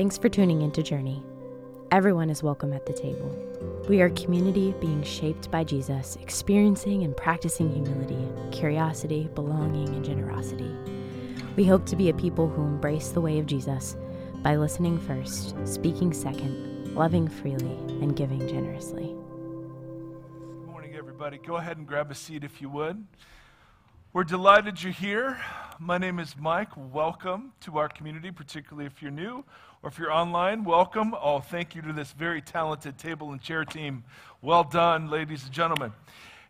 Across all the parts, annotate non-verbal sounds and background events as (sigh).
Thanks for tuning into Journey. Everyone is welcome at the table. We are a community being shaped by Jesus, experiencing and practicing humility, curiosity, belonging, and generosity. We hope to be a people who embrace the way of Jesus by listening first, speaking second, loving freely, and giving generously. Good morning, everybody. Go ahead and grab a seat if you would. We're delighted you're here. My name is Mike. Welcome to our community, particularly if you're new or if you're online. Welcome. Oh, thank you to this very talented table and chair team. Well done, ladies and gentlemen.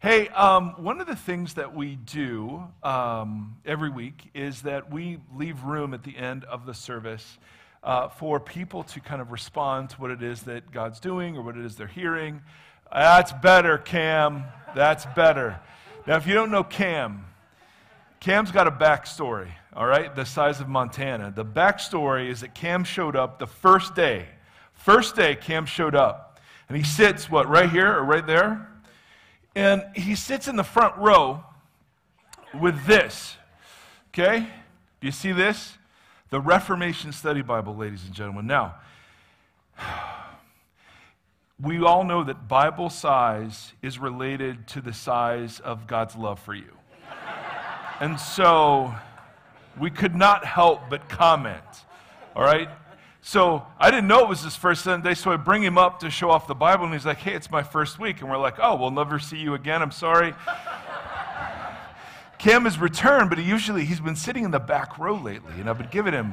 Hey, um, one of the things that we do um, every week is that we leave room at the end of the service uh, for people to kind of respond to what it is that God's doing or what it is they're hearing. That's better, Cam. That's better. Now, if you don't know Cam, Cam's got a backstory, all right, the size of Montana. The backstory is that Cam showed up the first day. First day, Cam showed up. And he sits, what, right here or right there? And he sits in the front row with this, okay? Do you see this? The Reformation Study Bible, ladies and gentlemen. Now, (sighs) we all know that Bible size is related to the size of God's love for you. And so we could not help but comment. All right? So I didn't know it was his first Sunday, so I bring him up to show off the Bible, and he's like, hey, it's my first week. And we're like, oh, we'll never see you again. I'm sorry. (laughs) Cam has returned, but he usually he's been sitting in the back row lately, and I've been giving him,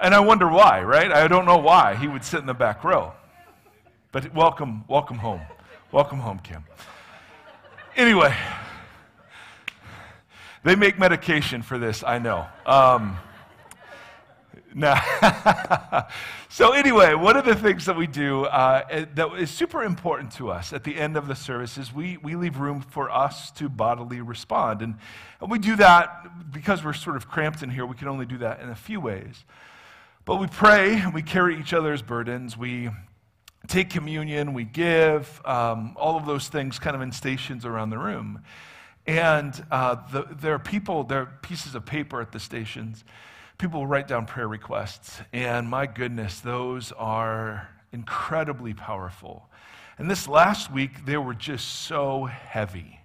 and I wonder why, right? I don't know why he would sit in the back row. But welcome, welcome home. Welcome home, Cam. Anyway, they make medication for this, I know. Um, now, (laughs) so anyway, one of the things that we do uh, that is super important to us at the end of the service is we, we leave room for us to bodily respond. And, and we do that because we're sort of cramped in here. We can only do that in a few ways. But we pray, we carry each other's burdens, we take communion, we give, um, all of those things kind of in stations around the room. And uh, the, there are people, there are pieces of paper at the stations. People will write down prayer requests. And my goodness, those are incredibly powerful. And this last week, they were just so heavy.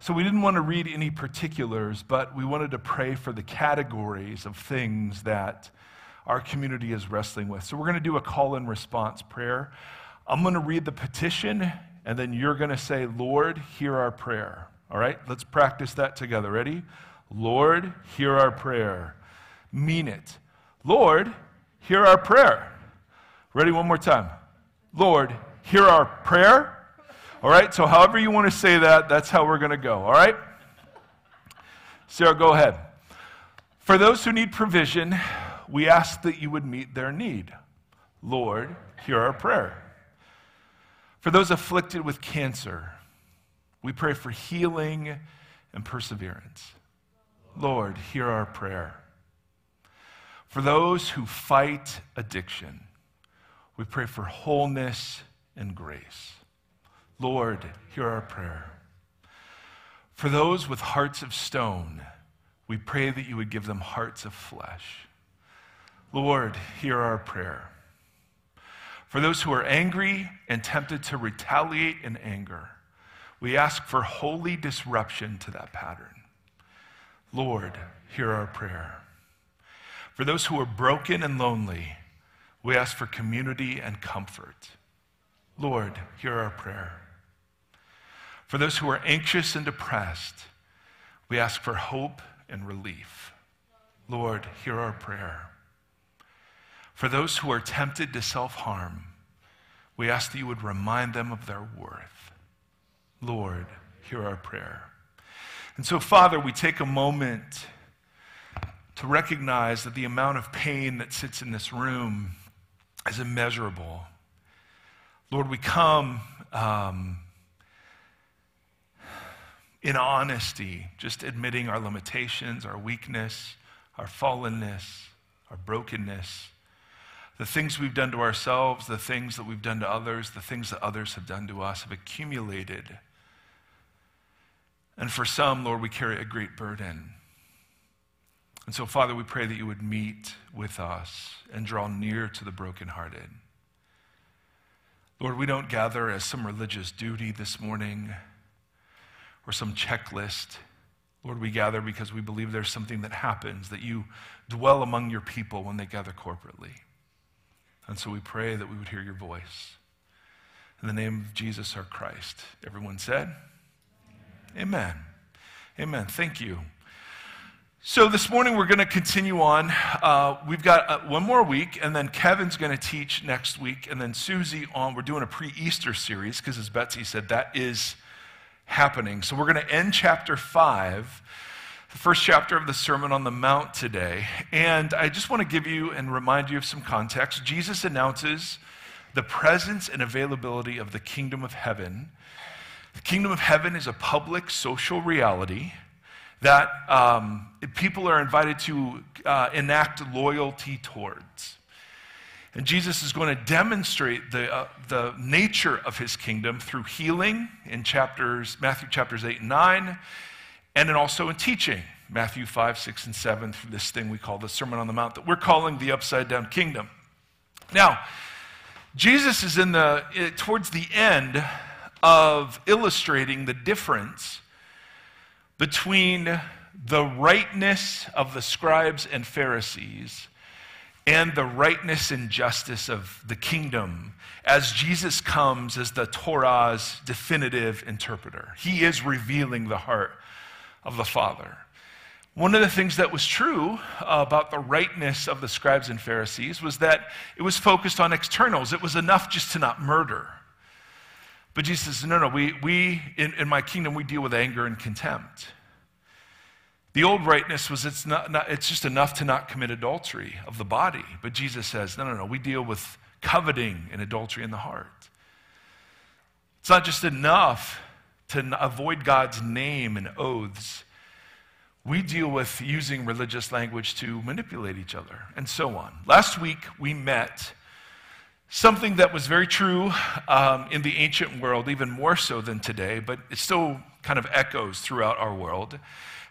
So we didn't want to read any particulars, but we wanted to pray for the categories of things that our community is wrestling with. So we're going to do a call and response prayer. I'm going to read the petition, and then you're going to say, Lord, hear our prayer. All right, let's practice that together. Ready? Lord, hear our prayer. Mean it. Lord, hear our prayer. Ready? One more time. Lord, hear our prayer. All right, so however you want to say that, that's how we're going to go. All right? Sarah, go ahead. For those who need provision, we ask that you would meet their need. Lord, hear our prayer. For those afflicted with cancer, we pray for healing and perseverance. Lord, hear our prayer. For those who fight addiction, we pray for wholeness and grace. Lord, hear our prayer. For those with hearts of stone, we pray that you would give them hearts of flesh. Lord, hear our prayer. For those who are angry and tempted to retaliate in anger, we ask for holy disruption to that pattern. Lord, hear our prayer. For those who are broken and lonely, we ask for community and comfort. Lord, hear our prayer. For those who are anxious and depressed, we ask for hope and relief. Lord, hear our prayer. For those who are tempted to self harm, we ask that you would remind them of their worth. Lord, hear our prayer. And so, Father, we take a moment to recognize that the amount of pain that sits in this room is immeasurable. Lord, we come um, in honesty, just admitting our limitations, our weakness, our fallenness, our brokenness, the things we've done to ourselves, the things that we've done to others, the things that others have done to us have accumulated and for some, Lord, we carry a great burden. And so, Father, we pray that you would meet with us and draw near to the brokenhearted. Lord, we don't gather as some religious duty this morning or some checklist. Lord, we gather because we believe there's something that happens, that you dwell among your people when they gather corporately. And so we pray that we would hear your voice. In the name of Jesus our Christ. Everyone said, Amen. Amen. Thank you. So this morning we're going to continue on. Uh, we've got uh, one more week, and then Kevin's going to teach next week, and then Susie on. We're doing a pre-Easter series because, as Betsy said, that is happening. So we're going to end chapter five, the first chapter of the Sermon on the Mount today, and I just want to give you and remind you of some context. Jesus announces the presence and availability of the kingdom of heaven. The kingdom of heaven is a public social reality that um, people are invited to uh, enact loyalty towards. And Jesus is going to demonstrate the, uh, the nature of his kingdom through healing in chapters, Matthew chapters 8 and 9, and then also in teaching, Matthew 5, 6, and 7, through this thing we call the Sermon on the Mount that we're calling the upside down kingdom. Now, Jesus is in the, towards the end of illustrating the difference between the rightness of the scribes and Pharisees and the rightness and justice of the kingdom as Jesus comes as the Torah's definitive interpreter. He is revealing the heart of the Father. One of the things that was true about the rightness of the scribes and Pharisees was that it was focused on externals. It was enough just to not murder. But Jesus says, no, no, we, we in, in my kingdom, we deal with anger and contempt. The old rightness was it's, not, not, it's just enough to not commit adultery of the body. But Jesus says, no, no, no, we deal with coveting and adultery in the heart. It's not just enough to avoid God's name and oaths. We deal with using religious language to manipulate each other and so on. Last week, we met Something that was very true um, in the ancient world, even more so than today, but it still kind of echoes throughout our world.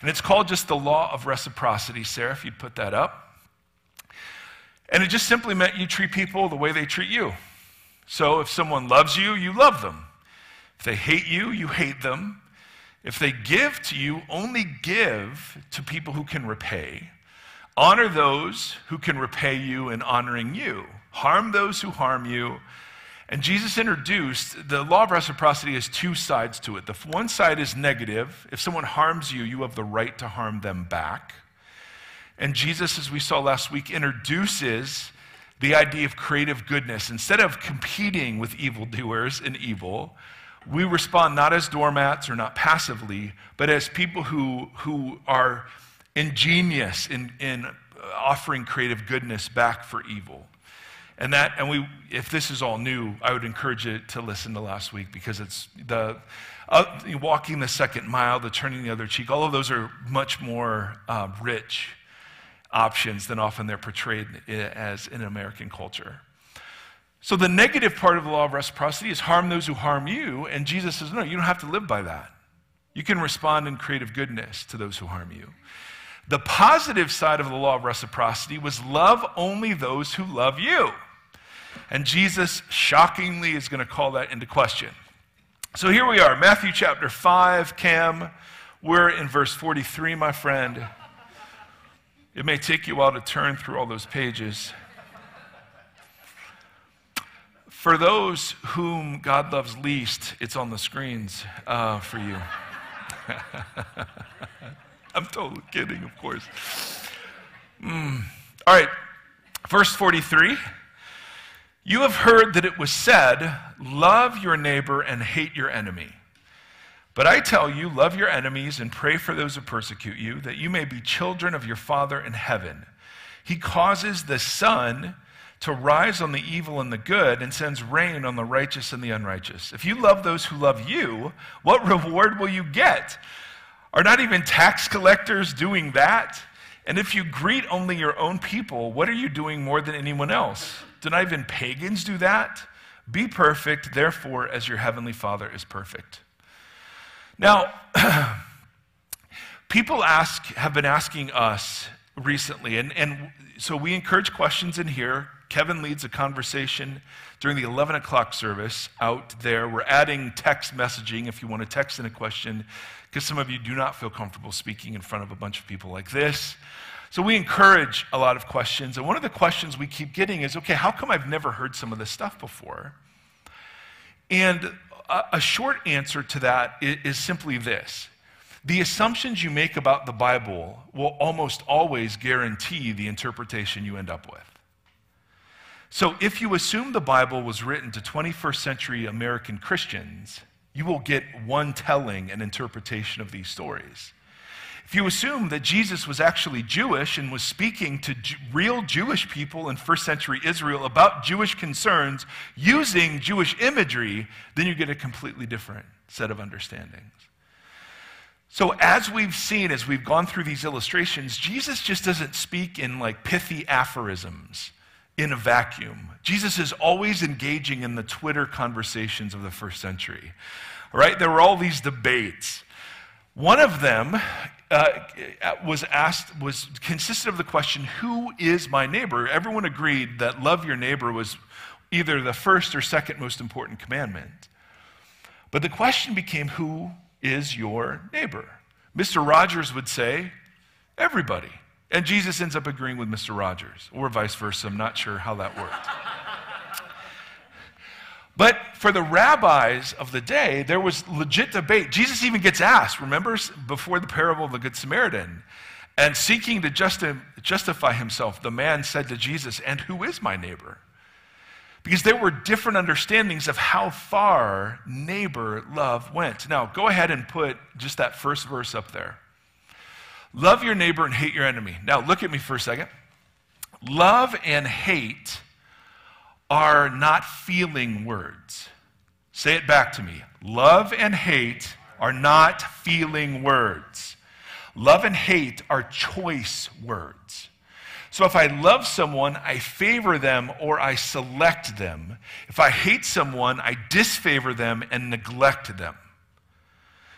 And it's called just the law of reciprocity. Sarah, if you'd put that up. And it just simply meant you treat people the way they treat you. So if someone loves you, you love them. If they hate you, you hate them. If they give to you, only give to people who can repay. Honor those who can repay you in honoring you harm those who harm you. And Jesus introduced the law of reciprocity has two sides to it. The one side is negative. If someone harms you, you have the right to harm them back. And Jesus, as we saw last week, introduces the idea of creative goodness. Instead of competing with evildoers in evil, we respond not as doormats or not passively, but as people who, who are ingenious in, in offering creative goodness back for evil. And that, and we, if this is all new, I would encourage you to listen to last week because it's the uh, walking the second mile, the turning the other cheek. All of those are much more uh, rich options than often they're portrayed as in American culture. So the negative part of the law of reciprocity is harm those who harm you, and Jesus says, no, you don't have to live by that. You can respond in creative goodness to those who harm you. The positive side of the law of reciprocity was love only those who love you. And Jesus shockingly is going to call that into question. So here we are, Matthew chapter 5, Cam. We're in verse 43, my friend. It may take you a while to turn through all those pages. For those whom God loves least, it's on the screens uh, for you. (laughs) I'm totally kidding, of course. Mm. All right, verse 43. You have heard that it was said, Love your neighbor and hate your enemy. But I tell you, love your enemies and pray for those who persecute you, that you may be children of your Father in heaven. He causes the sun to rise on the evil and the good and sends rain on the righteous and the unrighteous. If you love those who love you, what reward will you get? Are not even tax collectors doing that? And if you greet only your own people, what are you doing more than anyone else? Do not even pagans do that? Be perfect, therefore, as your heavenly Father is perfect. Now, (clears throat) people ask, have been asking us recently. And, and so we encourage questions in here. Kevin leads a conversation during the 11 o'clock service out there. We're adding text messaging if you want to text in a question, because some of you do not feel comfortable speaking in front of a bunch of people like this. So we encourage a lot of questions. And one of the questions we keep getting is okay, how come I've never heard some of this stuff before? And a, a short answer to that is, is simply this the assumptions you make about the Bible will almost always guarantee the interpretation you end up with. So, if you assume the Bible was written to 21st century American Christians, you will get one telling and interpretation of these stories. If you assume that Jesus was actually Jewish and was speaking to J- real Jewish people in first century Israel about Jewish concerns using Jewish imagery, then you get a completely different set of understandings. So, as we've seen, as we've gone through these illustrations, Jesus just doesn't speak in like pithy aphorisms in a vacuum. Jesus is always engaging in the Twitter conversations of the first century. All right? There were all these debates. One of them uh, was asked was consisted of the question, "Who is my neighbor?" Everyone agreed that love your neighbor was either the first or second most important commandment. But the question became, "Who is your neighbor?" Mr. Rogers would say, "Everybody." And Jesus ends up agreeing with Mr. Rogers, or vice versa. I'm not sure how that worked. But for the rabbis of the day, there was legit debate. Jesus even gets asked, remember, before the parable of the Good Samaritan. And seeking to justi- justify himself, the man said to Jesus, And who is my neighbor? Because there were different understandings of how far neighbor love went. Now, go ahead and put just that first verse up there. Love your neighbor and hate your enemy. Now, look at me for a second. Love and hate are not feeling words. Say it back to me. Love and hate are not feeling words. Love and hate are choice words. So if I love someone, I favor them or I select them. If I hate someone, I disfavor them and neglect them.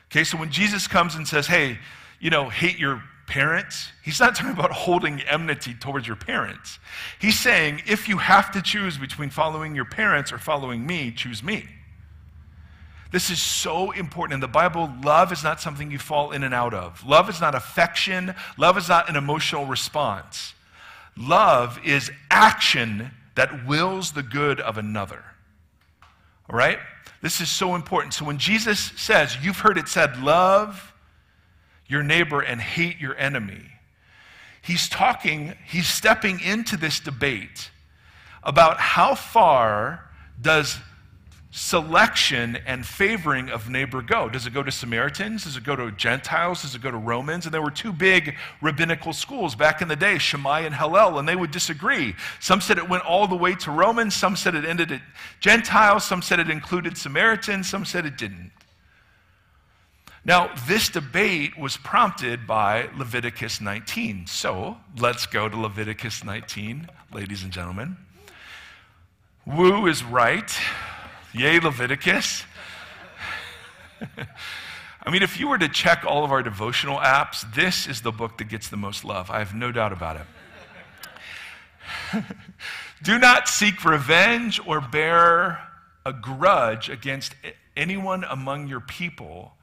Okay, so when Jesus comes and says, hey, you know, hate your parents. He's not talking about holding enmity towards your parents. He's saying, if you have to choose between following your parents or following me, choose me. This is so important. In the Bible, love is not something you fall in and out of. Love is not affection. Love is not an emotional response. Love is action that wills the good of another. All right? This is so important. So when Jesus says, you've heard it said, love your neighbor and hate your enemy. He's talking, he's stepping into this debate about how far does selection and favoring of neighbor go? Does it go to Samaritans? Does it go to Gentiles? Does it go to Romans? And there were two big rabbinical schools back in the day, Shammai and Hillel, and they would disagree. Some said it went all the way to Romans, some said it ended at Gentiles, some said it included Samaritans, some said it didn't. Now, this debate was prompted by Leviticus 19. So let's go to Leviticus 19, ladies and gentlemen. Woo is right. Yay, Leviticus. (laughs) I mean, if you were to check all of our devotional apps, this is the book that gets the most love. I have no doubt about it. (laughs) Do not seek revenge or bear a grudge against anyone among your people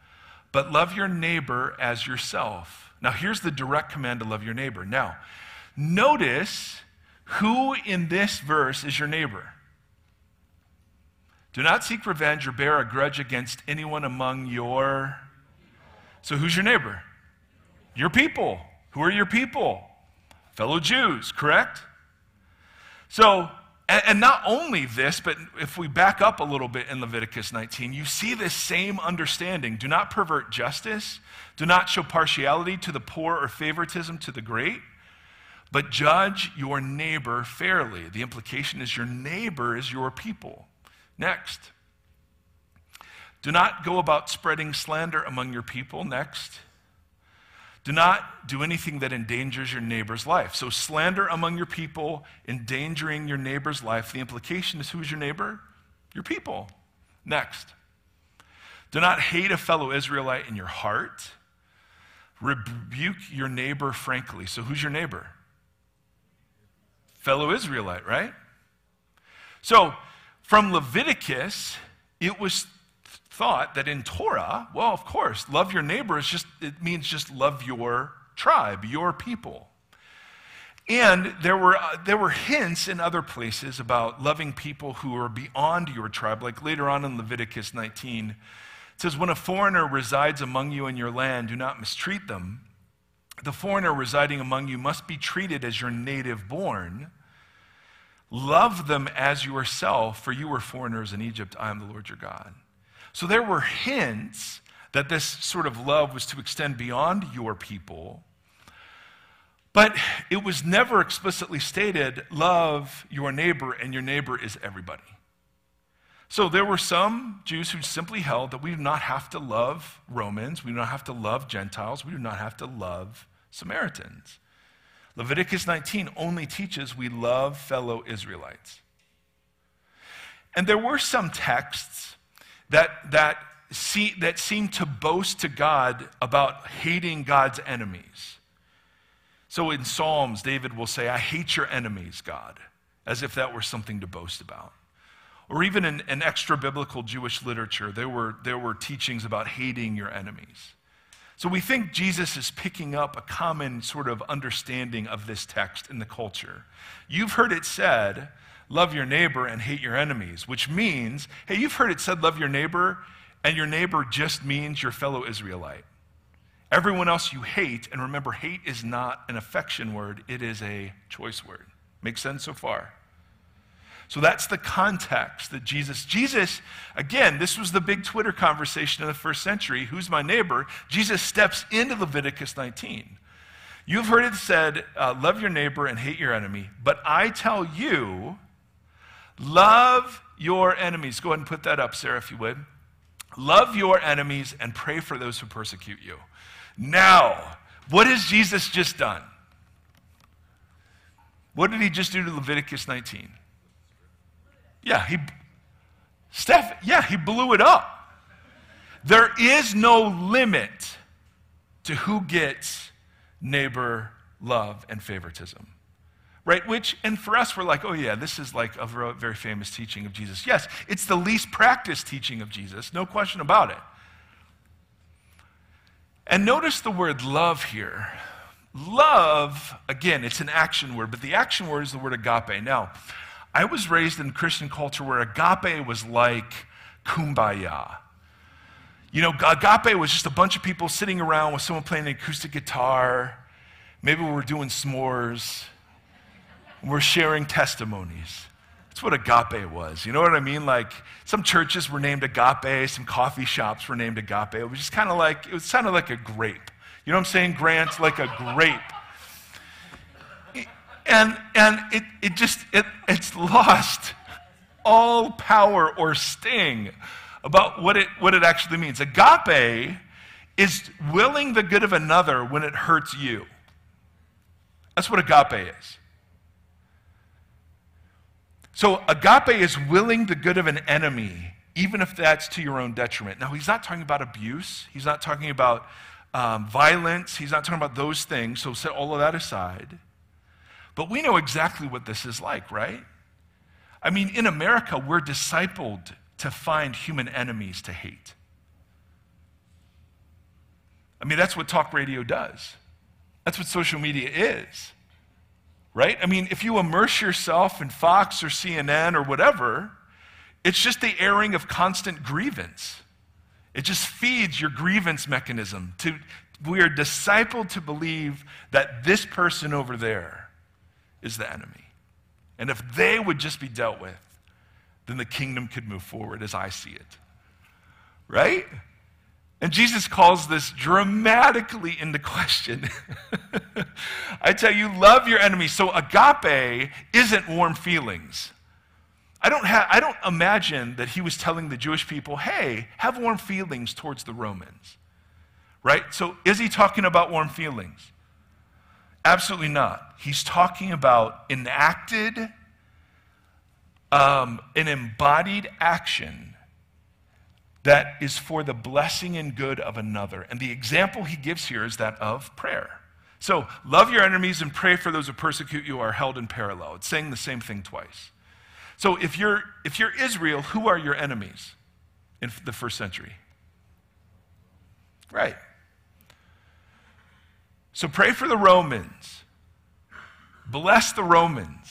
but love your neighbor as yourself. Now, here's the direct command to love your neighbor. Now, notice who in this verse is your neighbor. Do not seek revenge or bear a grudge against anyone among your. So, who's your neighbor? Your people. Who are your people? Fellow Jews, correct? So, and, and not only this, but if we back up a little bit in Leviticus 19, you see this same understanding. Do not pervert justice, do not show partiality to the poor or favoritism to the great, but judge your neighbor fairly. The implication is your neighbor is your people. Next. Do not go about spreading slander among your people. Next. Do not do anything that endangers your neighbor's life. So, slander among your people, endangering your neighbor's life. The implication is who's your neighbor? Your people. Next. Do not hate a fellow Israelite in your heart. Rebuke your neighbor frankly. So, who's your neighbor? Fellow Israelite, right? So, from Leviticus, it was thought that in Torah, well, of course, love your neighbor is just, it means just love your tribe, your people. And there were, uh, there were hints in other places about loving people who are beyond your tribe. Like later on in Leviticus 19, it says, When a foreigner resides among you in your land, do not mistreat them. The foreigner residing among you must be treated as your native born. Love them as yourself, for you were foreigners in Egypt. I am the Lord your God. So there were hints that this sort of love was to extend beyond your people but it was never explicitly stated love your neighbor, and your neighbor is everybody. So there were some Jews who simply held that we do not have to love Romans, we do not have to love Gentiles, we do not have to love Samaritans. Leviticus 19 only teaches we love fellow Israelites. And there were some texts that, that, see, that seem to boast to God about hating God's enemies. So in Psalms, David will say, I hate your enemies, God, as if that were something to boast about. Or even in, in extra biblical Jewish literature, there were, there were teachings about hating your enemies. So we think Jesus is picking up a common sort of understanding of this text in the culture. You've heard it said, love your neighbor and hate your enemies, which means, hey, you've heard it said, love your neighbor, and your neighbor just means your fellow Israelite. Everyone else you hate, and remember, hate is not an affection word, it is a choice word. Make sense so far? So that's the context that Jesus, Jesus, again, this was the big Twitter conversation in the first century. Who's my neighbor? Jesus steps into Leviticus 19. You've heard it said, uh, love your neighbor and hate your enemy, but I tell you, love your enemies. Go ahead and put that up, Sarah, if you would. Love your enemies and pray for those who persecute you. Now, what has Jesus just done? What did he just do to Leviticus 19? Yeah, he Steph, yeah, he blew it up. There is no limit to who gets neighbor love and favoritism. Right? Which, and for us, we're like, oh, yeah, this is like a very famous teaching of Jesus. Yes, it's the least practiced teaching of Jesus, no question about it. And notice the word love here. Love, again, it's an action word, but the action word is the word agape. Now, I was raised in Christian culture where agape was like kumbaya. You know, agape was just a bunch of people sitting around with someone playing an acoustic guitar. Maybe we're doing s'mores. We're sharing testimonies. That's what agape was. You know what I mean? Like some churches were named agape, some coffee shops were named agape. It was just kind of like, it sounded like a grape. You know what I'm saying? Grant, like a grape. And, and it, it just, it, it's lost all power or sting about what it, what it actually means. Agape is willing the good of another when it hurts you. That's what agape is. So agape is willing the good of an enemy, even if that's to your own detriment. Now, he's not talking about abuse, he's not talking about um, violence, he's not talking about those things, so set all of that aside. But we know exactly what this is like, right? I mean, in America, we're discipled to find human enemies to hate. I mean, that's what talk radio does. That's what social media is right? I mean, if you immerse yourself in Fox or CNN or whatever, it's just the airing of constant grievance. It just feeds your grievance mechanism. To, we are discipled to believe that this person over there is the enemy. And if they would just be dealt with, then the kingdom could move forward as I see it. Right? And Jesus calls this dramatically into question. (laughs) I tell you, love your enemies. So agape isn't warm feelings. I don't, ha- I don't imagine that he was telling the Jewish people, hey, have warm feelings towards the Romans. Right? So is he talking about warm feelings? Absolutely not. He's talking about enacted, um, an embodied action that is for the blessing and good of another. And the example he gives here is that of prayer. So, love your enemies and pray for those who persecute you are held in parallel. It's saying the same thing twice. So, if you're, if you're Israel, who are your enemies in the first century? Right. So, pray for the Romans. Bless the Romans.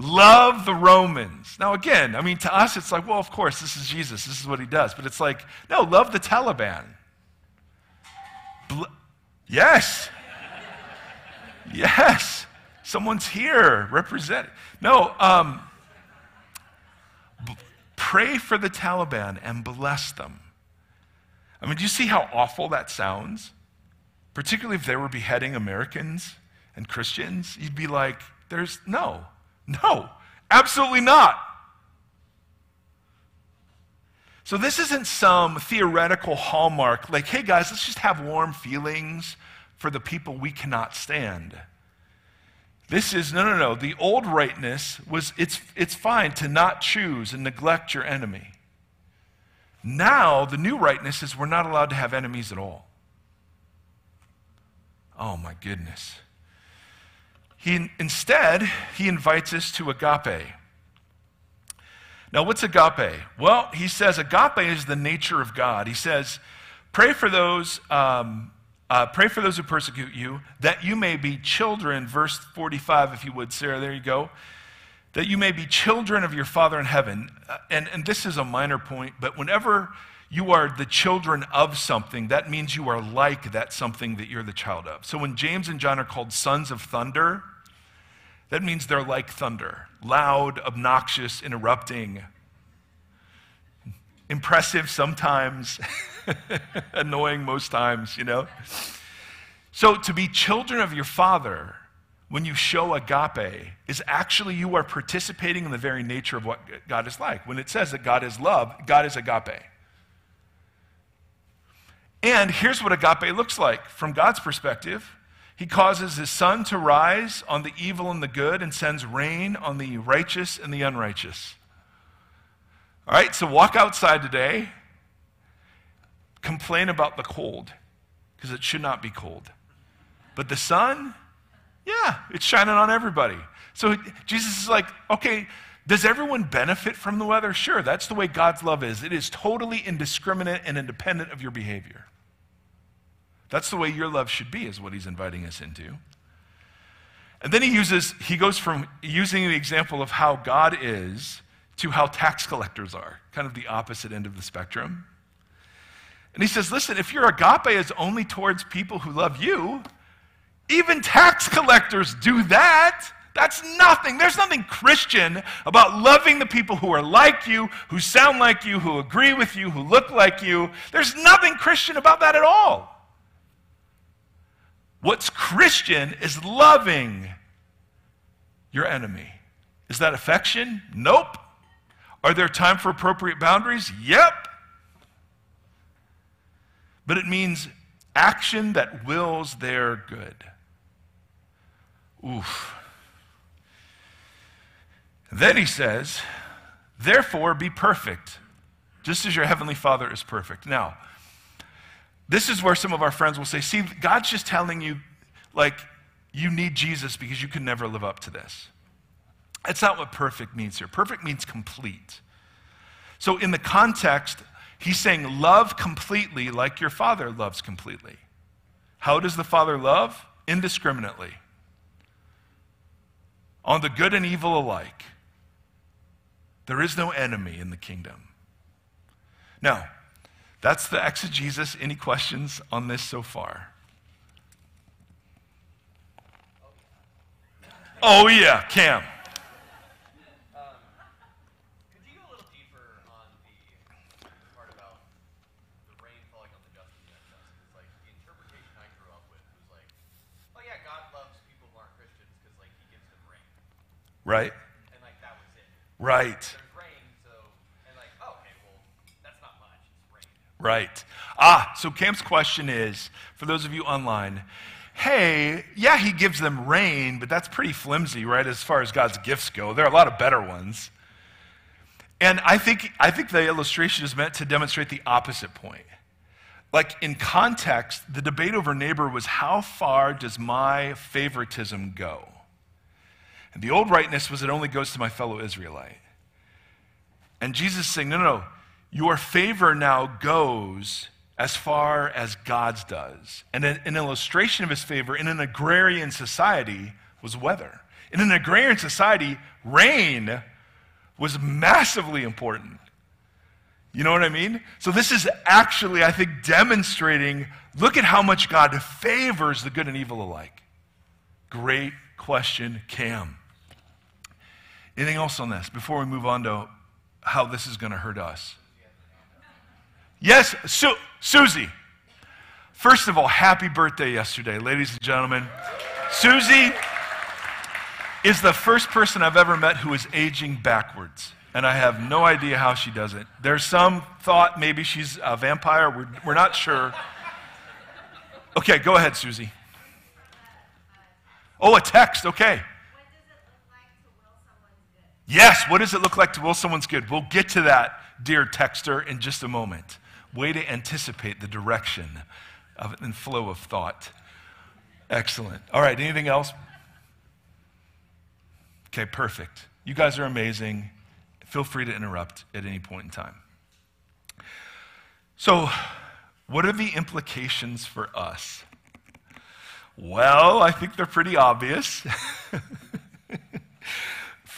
Love the Romans. Now, again, I mean, to us, it's like, well, of course, this is Jesus. This is what he does. But it's like, no, love the Taliban. Bl- yes. yes. Someone's here represent. No, um, b- pray for the Taliban and bless them. I mean, do you see how awful that sounds? Particularly if they were beheading Americans and Christians, you'd be like, there's no. No, absolutely not. So, this isn't some theoretical hallmark like, hey guys, let's just have warm feelings for the people we cannot stand. This is, no, no, no. The old rightness was it's, it's fine to not choose and neglect your enemy. Now, the new rightness is we're not allowed to have enemies at all. Oh my goodness. He, instead, he invites us to agape. Now, what's agape? Well, he says agape is the nature of God. He says, pray for those, um, uh, pray for those who persecute you, that you may be children. Verse 45, if you would, Sarah, there you go. That you may be children of your Father in heaven. Uh, and, and this is a minor point, but whenever you are the children of something, that means you are like that something that you're the child of. So when James and John are called sons of thunder, that means they're like thunder loud, obnoxious, interrupting, impressive sometimes, (laughs) annoying most times, you know? So to be children of your Father, when you show agape, is actually you are participating in the very nature of what God is like. When it says that God is love, God is agape. And here's what agape looks like from God's perspective He causes His sun to rise on the evil and the good and sends rain on the righteous and the unrighteous. All right, so walk outside today, complain about the cold, because it should not be cold. But the sun, yeah, it's shining on everybody. So Jesus is like, okay, does everyone benefit from the weather? Sure, that's the way God's love is. It is totally indiscriminate and independent of your behavior. That's the way your love should be, is what he's inviting us into. And then he uses, he goes from using the example of how God is to how tax collectors are, kind of the opposite end of the spectrum. And he says, listen, if your agape is only towards people who love you, even tax collectors do that. That's nothing. There's nothing Christian about loving the people who are like you, who sound like you, who agree with you, who look like you. There's nothing Christian about that at all. What's Christian is loving your enemy. Is that affection? Nope. Are there time for appropriate boundaries? Yep. But it means action that wills their good. Oof. Then he says, Therefore, be perfect, just as your heavenly Father is perfect. Now, this is where some of our friends will say, See, God's just telling you, like, you need Jesus because you can never live up to this. That's not what perfect means here. Perfect means complete. So, in the context, he's saying, Love completely like your Father loves completely. How does the Father love? Indiscriminately. On the good and evil alike. There is no enemy in the kingdom. Now, that's the exegesis. Any questions on this so far? Oh, yeah, Cam. Right. And like that was it. Right. Right. Ah, so Cam's question is for those of you online, hey, yeah, he gives them rain, but that's pretty flimsy, right, as far as God's gifts go. There are a lot of better ones. And I think, I think the illustration is meant to demonstrate the opposite point. Like in context, the debate over neighbor was how far does my favoritism go? And the old rightness was it only goes to my fellow Israelite. And Jesus is saying, no, no, no. Your favor now goes as far as God's does. And an illustration of his favor in an agrarian society was weather. In an agrarian society, rain was massively important. You know what I mean? So, this is actually, I think, demonstrating look at how much God favors the good and evil alike. Great question, Cam. Anything else on this before we move on to how this is going to hurt us? Yes, Su- Susie. First of all, happy birthday yesterday, ladies and gentlemen. Susie is the first person I've ever met who is aging backwards. And I have no idea how she does it. There's some thought maybe she's a vampire. We're, we're not sure. Okay, go ahead, Susie. Oh, a text. Okay. Yes, what does it look like to will someone's good? We'll get to that, dear texter, in just a moment. Way to anticipate the direction of and flow of thought. Excellent. All right, anything else? Okay, perfect. You guys are amazing. Feel free to interrupt at any point in time. So, what are the implications for us? Well, I think they're pretty obvious. (laughs)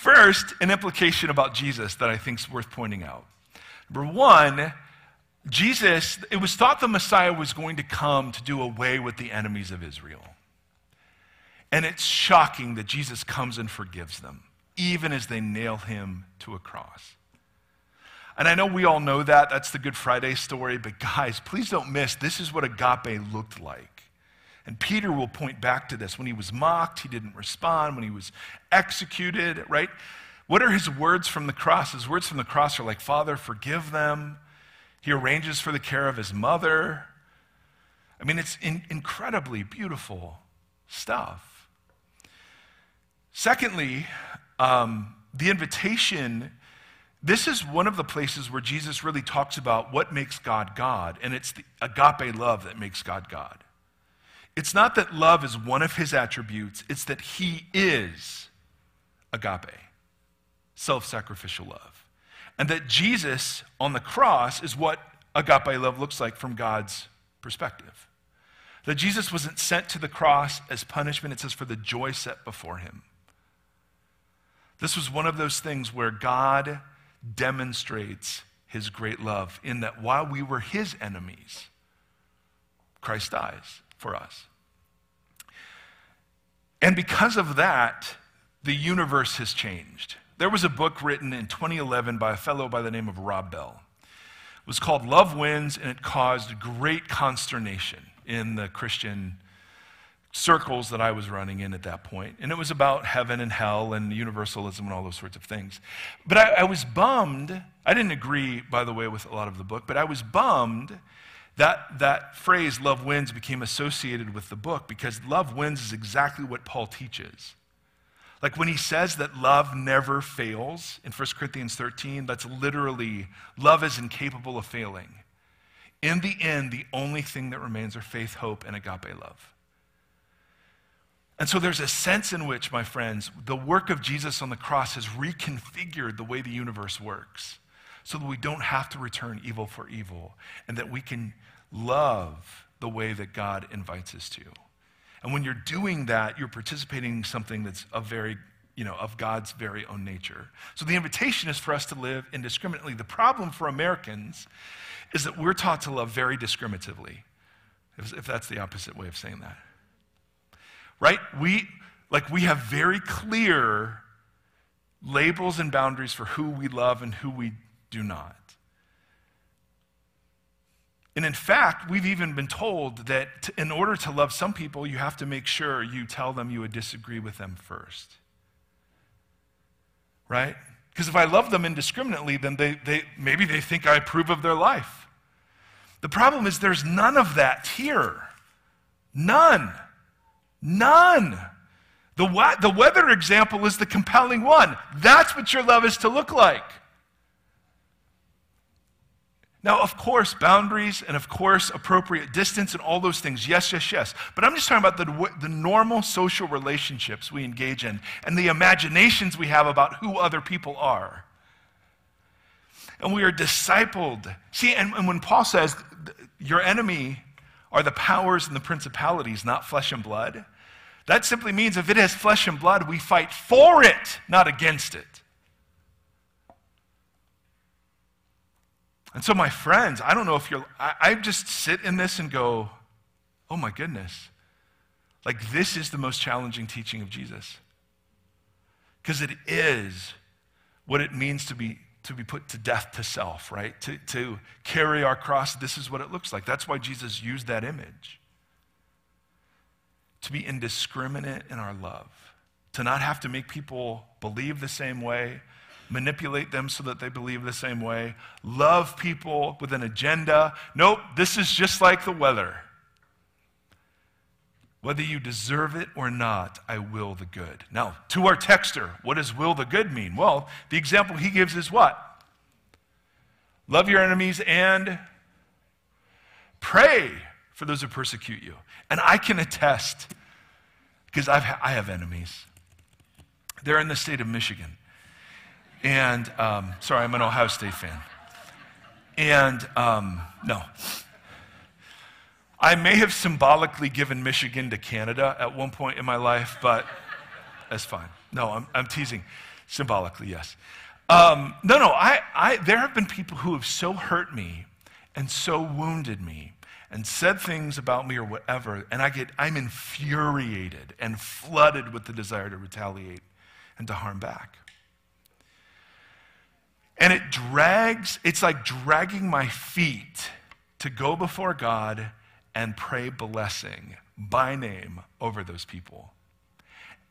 First, an implication about Jesus that I think is worth pointing out. Number one, Jesus, it was thought the Messiah was going to come to do away with the enemies of Israel. And it's shocking that Jesus comes and forgives them, even as they nail him to a cross. And I know we all know that. That's the Good Friday story. But guys, please don't miss this is what agape looked like. And Peter will point back to this. When he was mocked, he didn't respond. When he was executed, right? What are his words from the cross? His words from the cross are like, Father, forgive them. He arranges for the care of his mother. I mean, it's in- incredibly beautiful stuff. Secondly, um, the invitation. This is one of the places where Jesus really talks about what makes God God, and it's the agape love that makes God God. It's not that love is one of his attributes, it's that he is agape, self sacrificial love. And that Jesus on the cross is what agape love looks like from God's perspective. That Jesus wasn't sent to the cross as punishment, it says for the joy set before him. This was one of those things where God demonstrates his great love in that while we were his enemies, Christ dies for us. And because of that, the universe has changed. There was a book written in 2011 by a fellow by the name of Rob Bell. It was called Love Wins, and it caused great consternation in the Christian circles that I was running in at that point. And it was about heaven and hell and universalism and all those sorts of things. But I, I, was bummed. I didn't agree, by the way, with a lot of the book, but I was bummed that that phrase, love wins, became associated with the book because love wins is exactly what Paul teaches. Like when he says that love never fails in 1 Corinthians 13, that's literally love is incapable of failing. In the end, the only thing that remains are faith, hope, and agape love. And so there's a sense in which, my friends, the work of Jesus on the cross has reconfigured the way the universe works so that we don't have to return evil for evil and that we can love the way that God invites us to. And when you're doing that, you're participating in something that's a very you know, of God's very own nature. So the invitation is for us to live indiscriminately. The problem for Americans is that we're taught to love very discriminatively, if, if that's the opposite way of saying that right? We, like, we have very clear labels and boundaries for who we love and who we do not. And in fact, we've even been told that in order to love some people, you have to make sure you tell them you would disagree with them first. Right? Because if I love them indiscriminately, then they, they, maybe they think I approve of their life. The problem is there's none of that here. None. None. The, the weather example is the compelling one. That's what your love is to look like. Now, of course, boundaries and of course, appropriate distance and all those things. Yes, yes, yes. But I'm just talking about the, the normal social relationships we engage in and the imaginations we have about who other people are. And we are discipled. See, and, and when Paul says, your enemy are the powers and the principalities, not flesh and blood, that simply means if it has flesh and blood, we fight for it, not against it. And so, my friends, I don't know if you're, I, I, just sit in this and go, oh my goodness. Like, this is the most challenging teaching of Jesus. Because it is what it means to be, to be put to death to self, right? To, to carry our cross, this is what it looks like. That's why Jesus used that image. To be indiscriminate in our love, to not have to make people believe the same way, manipulate them so that they believe the same way, love people with an agenda. Nope, this is just like the weather. Whether you deserve it or not, I will the good. Now, to our texter, what does will the good mean? Well, the example he gives is what? Love your enemies and pray for those who persecute you. And I can attest, because I've, I have enemies. They're in the state of Michigan. And um, sorry, I'm an Ohio State fan. And um, no. I may have symbolically given Michigan to Canada at one point in my life, but that's fine. No, I'm, I'm teasing. Symbolically, yes. Um, no, no, I, I, there have been people who have so hurt me and so wounded me and said things about me or whatever, and I get, I'm infuriated and flooded with the desire to retaliate and to harm back. And it drags, it's like dragging my feet to go before God and pray blessing by name over those people.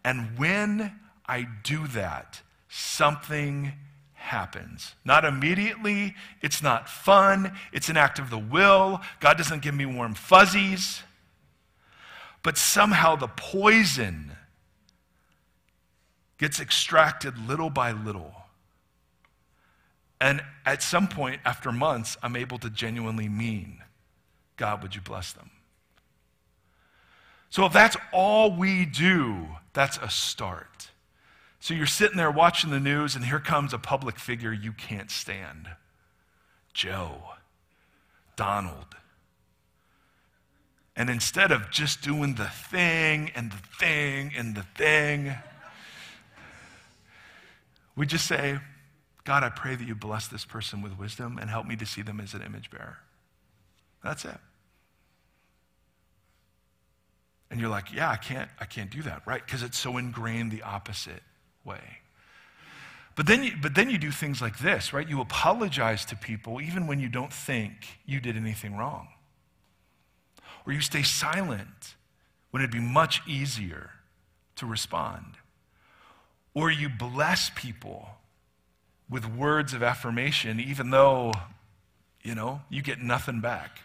And when I do that, something happens. Not immediately, it's not fun, it's an act of the will. God doesn't give me warm fuzzies. But somehow the poison gets extracted little by little. And at some point, after months, I'm able to genuinely mean, God, would you bless them? So if that's all we do, that's a start. So you're sitting there watching the news, and here comes a public figure you can't stand Joe, Donald. And instead of just doing the thing and the thing and the thing, we just say, God, I pray that you bless this person with wisdom and help me to see them as an image bearer. That's it. And you're like, yeah, I can't, I can't do that, right? Because it's so ingrained the opposite way. But then, you, but then you do things like this, right? You apologize to people even when you don't think you did anything wrong. Or you stay silent when it'd be much easier to respond. Or you bless people with words of affirmation, even though, you know, you get nothing back.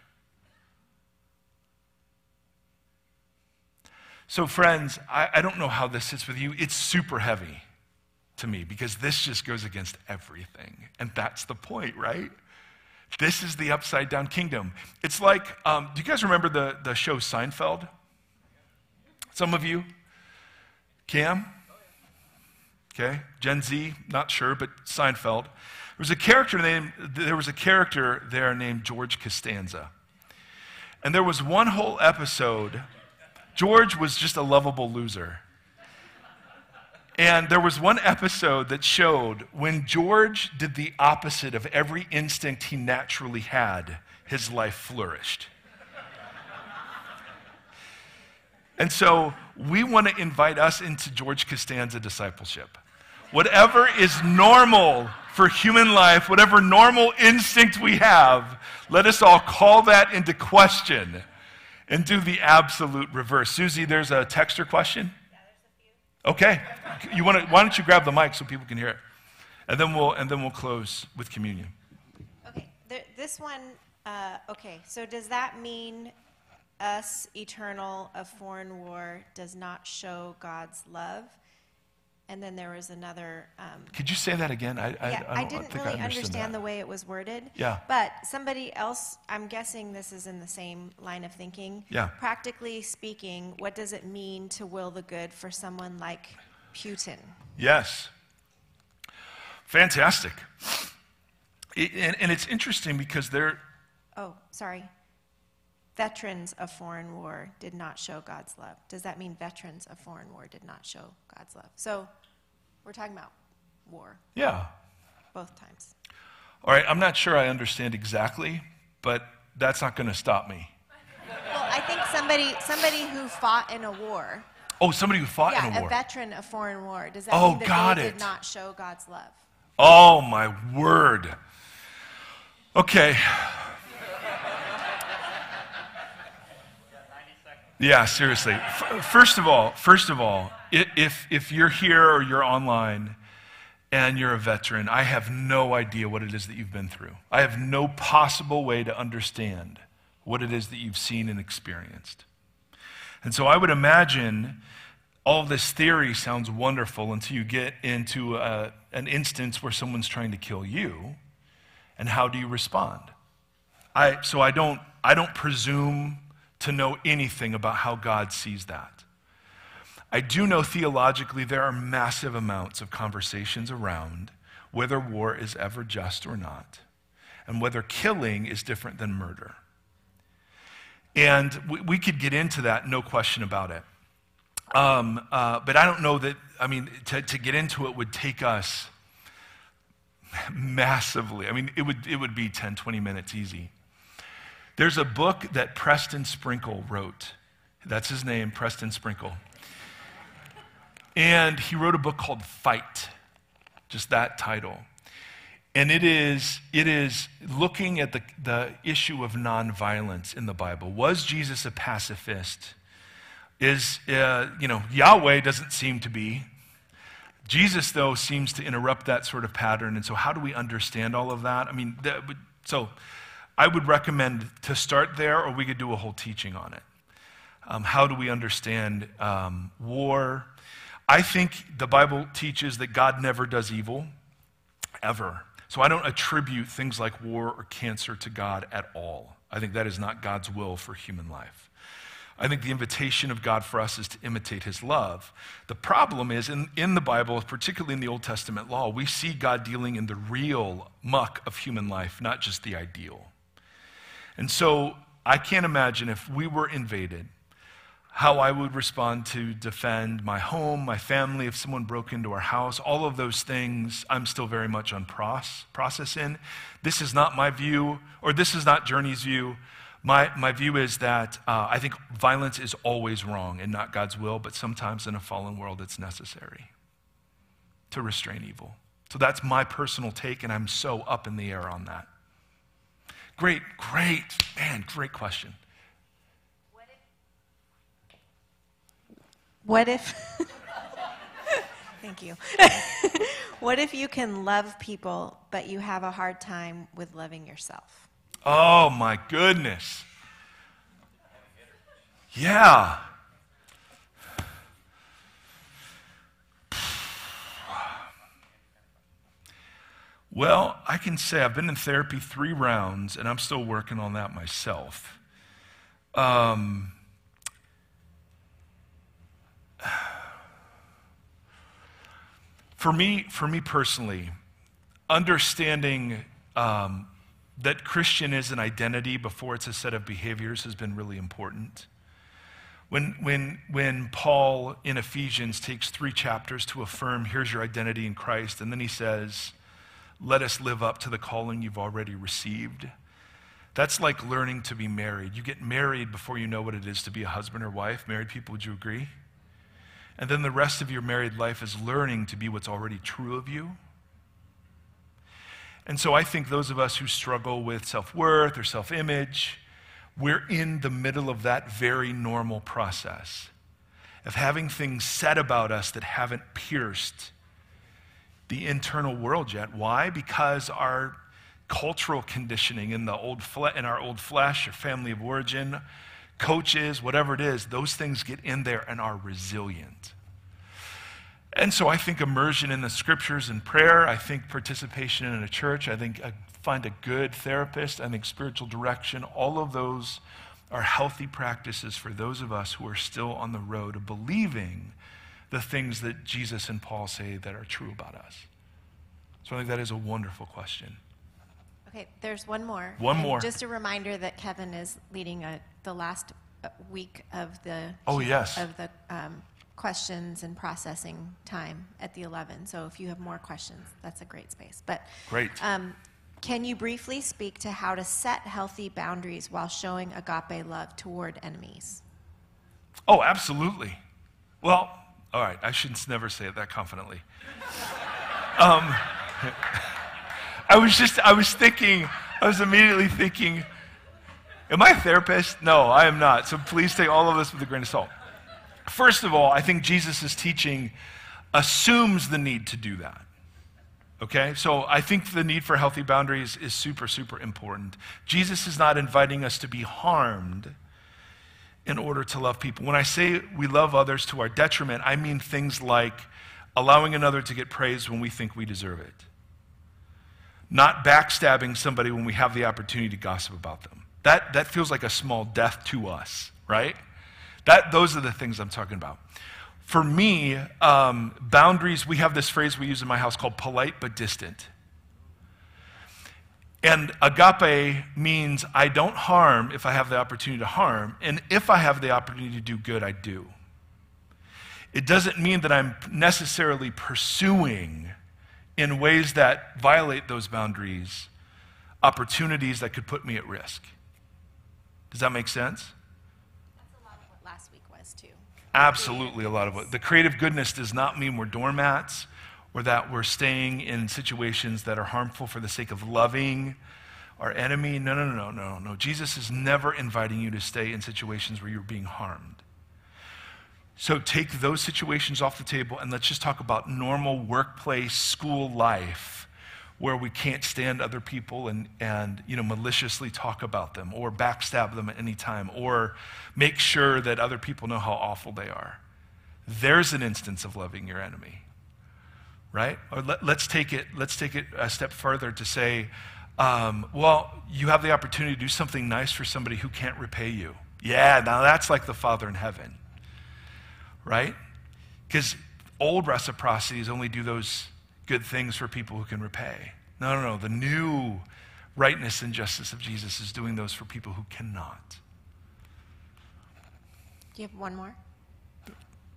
So, friends, I, I, don't know how this sits with you. It's super heavy to me because this just goes against everything. And that's the point, right? This is the upside down kingdom. It's like, um, do you guys remember the, the show Seinfeld? Some of you? Cam? Okay, Gen Z, not sure, but Seinfeld. There was a character named, there was a character there named George Costanza. And there was one whole episode, George was just a lovable loser. And there was one episode that showed when George did the opposite of every instinct he naturally had, his life flourished. And so we want to invite us into George Costanza discipleship whatever is normal for human life, whatever normal instinct we have, let us all call that into question and do the absolute reverse. Susie, there's a texter question? Okay. You wanna, why don't you grab the mic so people can hear it? And then we'll, and then we'll close with communion. Okay. this one, uh, okay. So does that mean us, eternal, a foreign war, does not show God's love? And then there was another. Um, Could you say that again? I, I, yeah, I, I, didn't think really I understood understand the way it was worded. Yeah. But somebody else, I'm guessing this is in the same line of thinking. Yeah. Practically speaking, what does it mean to will the good for someone like Putin? Yes. Fantastic. It- and, and it's interesting because there, Oh, sorry. Veterans of foreign war did not show God's love. Does that mean veterans of foreign war did not show God's love? So we're talking about war yeah. both times. All right, I'm not sure I understand exactly, but that's not going to stop me. Well, I think somebody somebody who fought in a war, Oh, somebody who fought yeah, in a war. A veteran of foreign war, does that Oh, mean that got they it. did not show God's love? Oh, my word. Okay. Yeah, seriously. First of all, first of all, if, if you're here or you're online and you're a veteran, I have no idea what it is that you've been through. I have no possible way to understand what it is that you've seen and experienced. And so I would imagine all this theory sounds wonderful until you get into a, an instance where someone's trying to kill you. And how do you respond? I, so I don't, I don't presume to know anything about how God sees that. I do know theologically there are massive amounts of conversations around whether war is ever just or not, and whether killing is different than murder. And we, we could get into that, no question about it. Um, uh, but I don't know that, I mean, to, to get into it would take us (laughs) massively. I mean, it would, it would be 10, 20 minutes easy. There's a book that Preston Sprinkle wrote. That's his name, Preston Sprinkle. And he wrote a book called Fight, just that title. And it is, it is looking at the, the issue of nonviolence in the Bible. Was Jesus a pacifist? Is, uh, you know, Yahweh doesn't seem to be. Jesus, though, seems to interrupt that sort of pattern. And so, how do we understand all of that? I mean, that so I would recommend to start there, or we could do a whole teaching on it. Um, how do we understand um, war? I think the Bible teaches that God never does evil, ever. So I don't attribute things like war or cancer to God at all. I think that is not God's will for human life. I think the invitation of God for us is to imitate his love. The problem is, in, in the Bible, particularly in the Old Testament law, we see God dealing in the real muck of human life, not just the ideal. And so I can't imagine if we were invaded, how I would respond to defend my home, my family, if someone broke into our house, all of those things I'm still very much on process in. This is not my view, or this is not Journey's view. My, my view is that uh, I think violence is always wrong and not God's will, but sometimes in a fallen world it's necessary to restrain evil. So that's my personal take, and I'm so up in the air on that. Great, great, man, great question. What if? (laughs) Thank you. (laughs) what if you can love people, but you have a hard time with loving yourself? Oh my goodness. Yeah. Well, I can say I've been in therapy three rounds and I'm still working on that myself. Um, for me, for me personally, understanding um, that Christian is an identity before it's a set of behaviors has been really important. When, when, when Paul in Ephesians takes three chapters to affirm, here's your identity in Christ, and then he says, let us live up to the calling you've already received. That's like learning to be married. You get married before you know what it is to be a husband or wife. Married people, would you agree? And then the rest of your married life is learning to be what's already true of you. And so I think those of us who struggle with self worth or self image, we're in the middle of that very normal process of having things said about us that haven't pierced the internal world yet. Why? Because our cultural conditioning in, the old fle- in our old flesh or family of origin, coaches, whatever it is, those things get in there and are resilient. And so I think immersion in the scriptures and prayer, I think participation in a church, I think uh, find a good therapist, I think spiritual direction, all of those are healthy practices for those of us who are still on the road of believing the things that Jesus and Paul say that are true about us. So I think that is a wonderful question. Okay, there's one more. One And more. Just a reminder that Kevin is leading a, the last uh, week of the. Oh, yes. Of the um, questions and processing time at the 11. So if you have more questions, that's a great space. But. Great. Um, can you briefly speak to how to set healthy boundaries while showing agape love toward enemies? Oh, absolutely. Well, all right, I should never say it that confidently. (laughs) Um, I was just, I was thinking, I was immediately thinking, am I a therapist? No, I am not. So please take all of this with a grain of salt. First of all, I think Jesus' teaching assumes the need to do that. Okay? So I think the need for healthy boundaries is super, super important. Jesus is not inviting us to be harmed in order to love people. When I say we love others to our detriment, I mean things like allowing another to get praise when we think we deserve it, not backstabbing somebody when we have the opportunity to gossip about them. That, that feels like a small death to us, right? That, those are the things I'm talking about. For me, um, boundaries, we have this phrase we use in my house called polite but distant. And agape means I don't harm if I have the opportunity to harm, and if I have the opportunity to do good, I do. It doesn't mean that I'm necessarily pursuing in ways that violate those boundaries opportunities that could put me at risk. Does that make sense? That's a lot of what last week was, too. Absolutely, a lot of it. The creative goodness does not mean we're doormats or that we're staying in situations that are harmful for the sake of loving our enemy. No, no, no, no, no, no. Jesus is never inviting you to stay in situations where you're being harmed. So take those situations off the table and let's just talk about normal workplace, school life where we can't stand other people and, and you know, maliciously talk about them or backstab them at any time or make sure that other people know how awful they are. There's an instance of loving your enemy right? Or let, us take it, let's take it a step further to say, um, well, you have the opportunity to do something nice for somebody who can't repay you. Yeah, now that's like the Father in heaven, right? Because old reciprocities only do those good things for people who can repay. No, no, no. The new rightness and justice of Jesus is doing those for people who cannot. Do you have one more?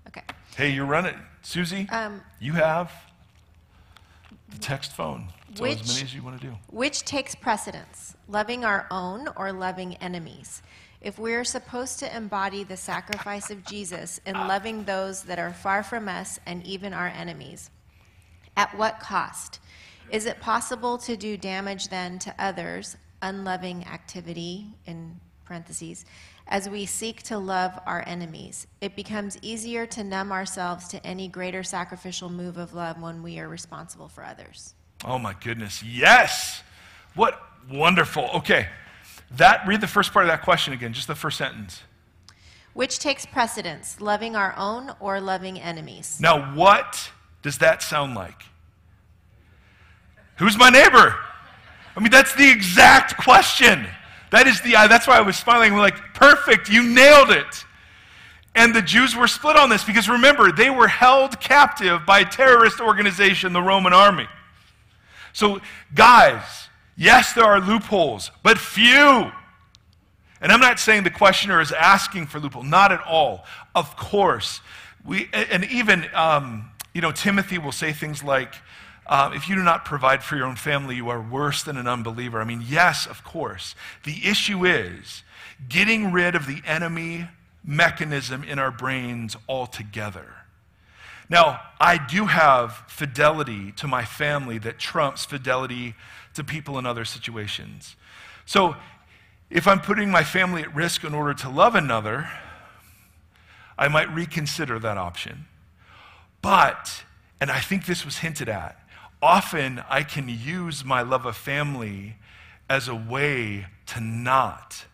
Okay. Hey, you're running. Susie, Um, you have the text phone. So Which- as many as you want to do. Which takes precedence, loving our own or loving enemies? If we're supposed to embody the sacrifice of Jesus in loving those that are far from us and even our enemies, at what cost? Is it possible to do damage then to others, unloving activity, in parentheses, as we seek to love our enemies? It becomes easier to numb ourselves to any greater sacrificial move of love when we are responsible for others. Oh my goodness. Yes. What wonderful. Okay. That read the first part of that question again, just the first sentence. Which takes precedence, loving our own or loving enemies? Now, what does that sound like? Who's my neighbor? I mean, that's the exact question. That is the, that's why I was smiling. We're like, perfect, you nailed it. And the Jews were split on this because remember, they were held captive by a terrorist organization, the Roman army. So, guys, yes, there are loopholes, but few. And I'm not saying the questioner is asking for loophole, not at all. Of course, we and even um, you know Timothy will say things like, uh, "If you do not provide for your own family, you are worse than an unbeliever." I mean, yes, of course. The issue is getting rid of the enemy mechanism in our brains altogether. Now, I do have fidelity to my family that trumps fidelity to people in other situations. So, if I'm putting my family at risk in order to love another, I might reconsider that option. But, and I think this was hinted at, often I can use my love of family as a way to not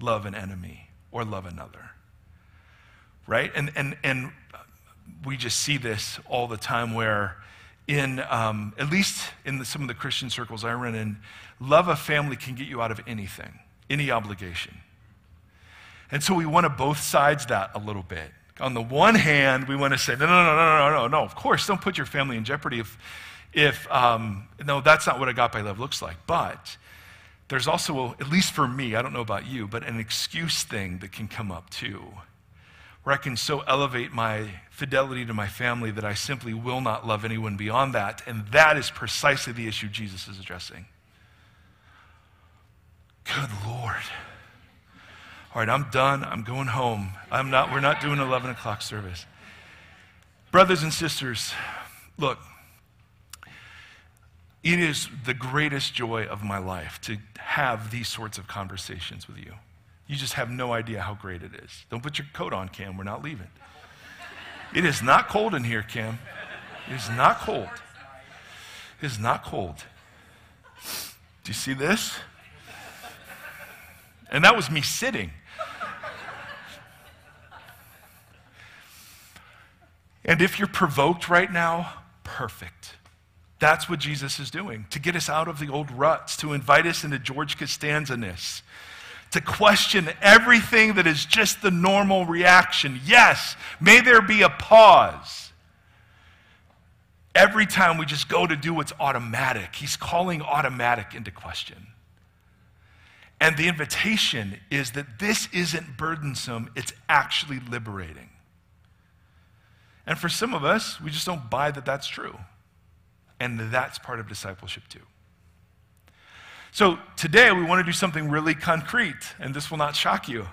love an enemy or love another. Right? And, and, and we just see this all the time where, in um, at least in the, some of the Christian circles I run in, love of family can get you out of anything, any obligation. And so we want to both sides that a little bit. On the one hand, we want to say, no, no, no, no, no, no, no, of course, don't put your family in jeopardy if, if um, no, that's not what agape love looks like. But there's also, at least for me, I don't know about you, but an excuse thing that can come up too, where I can so elevate my fidelity to my family that I simply will not love anyone beyond that. And that is precisely the issue Jesus is addressing. Good Lord. All right, I'm done. I'm going home. I'm not, we're not doing 11 o'clock service. Brothers and sisters, look, it is the greatest joy of my life to have these sorts of conversations with you. You just have no idea how great it is. Don't put your coat on, Cam. We're not leaving. It is not cold in here, Cam. It is not cold. It is not cold. Do you see this? And that was me sitting. And if you're provoked right now, perfect. That's what Jesus is doing to get us out of the old ruts, to invite us into George Costanza ness, to question everything that is just the normal reaction. Yes, may there be a pause. Every time we just go to do what's automatic, he's calling automatic into question. And the invitation is that this isn't burdensome, it's actually liberating. And for some of us, we just don't buy that that's true. And that's part of discipleship too. So today we want to do something really concrete, and this will not shock you.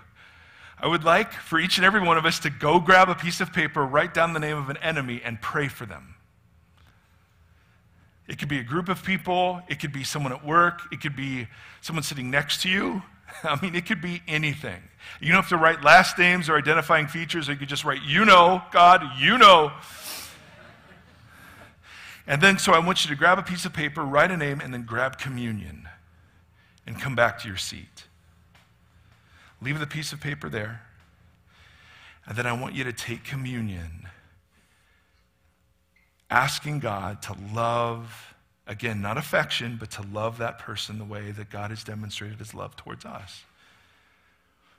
I would like for each and every one of us to go grab a piece of paper, write down the name of an enemy, and pray for them. It could be a group of people, it could be someone at work, it could be someone sitting next to you. (laughs) I mean, it could be anything. You don't have to write last names or identifying features, or you could just write, you know, God, you know. And then, so I want you to grab a piece of paper, write a name, and then grab communion and come back to your seat. Leave the piece of paper there. And then I want you to take communion, asking God to love, again, not affection, but to love that person the way that God has demonstrated his love towards us.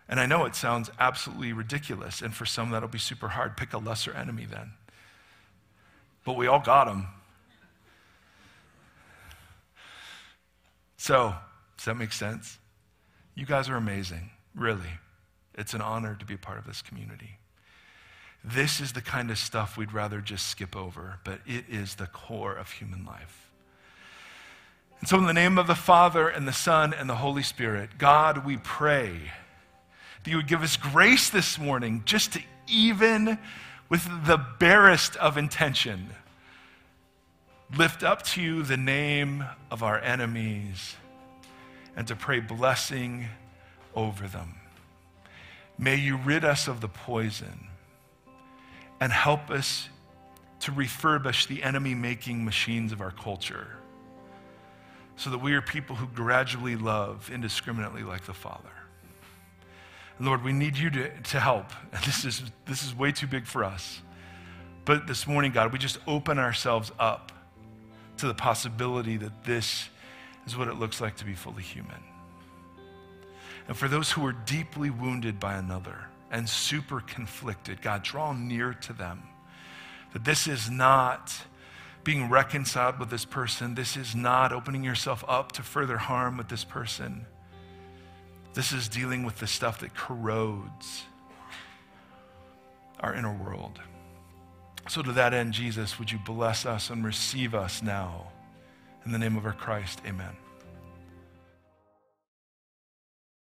And I know it sounds absolutely ridiculous, and for some that'll be super hard. Pick a lesser enemy then. But we all got them. So, does that make sense? You guys are amazing, really. It's an honor to be a part of this community. This is the kind of stuff we'd rather just skip over, but it is the core of human life. And so, in the name of the Father, and the Son, and the Holy Spirit, God, we pray that you would give us grace this morning just to even with the barest of intention lift up to you the name of our enemies and to pray blessing over them. May you rid us of the poison and help us to refurbish the enemy making machines of our culture so that we are people who gradually love indiscriminately like the Father. Lord, we need you to, to help. (laughs) This is, this is way too big for us. But this morning, God, we just open ourselves up to the possibility that this is what it looks like to be fully human. And for those who are deeply wounded by another and super conflicted, God, draw near to them. That this is not being reconciled with this person, this is not opening yourself up to further harm with this person. This is dealing with the stuff that corrodes our inner world. So, to that end, Jesus, would you bless us and receive us now? In the name of our Christ, amen.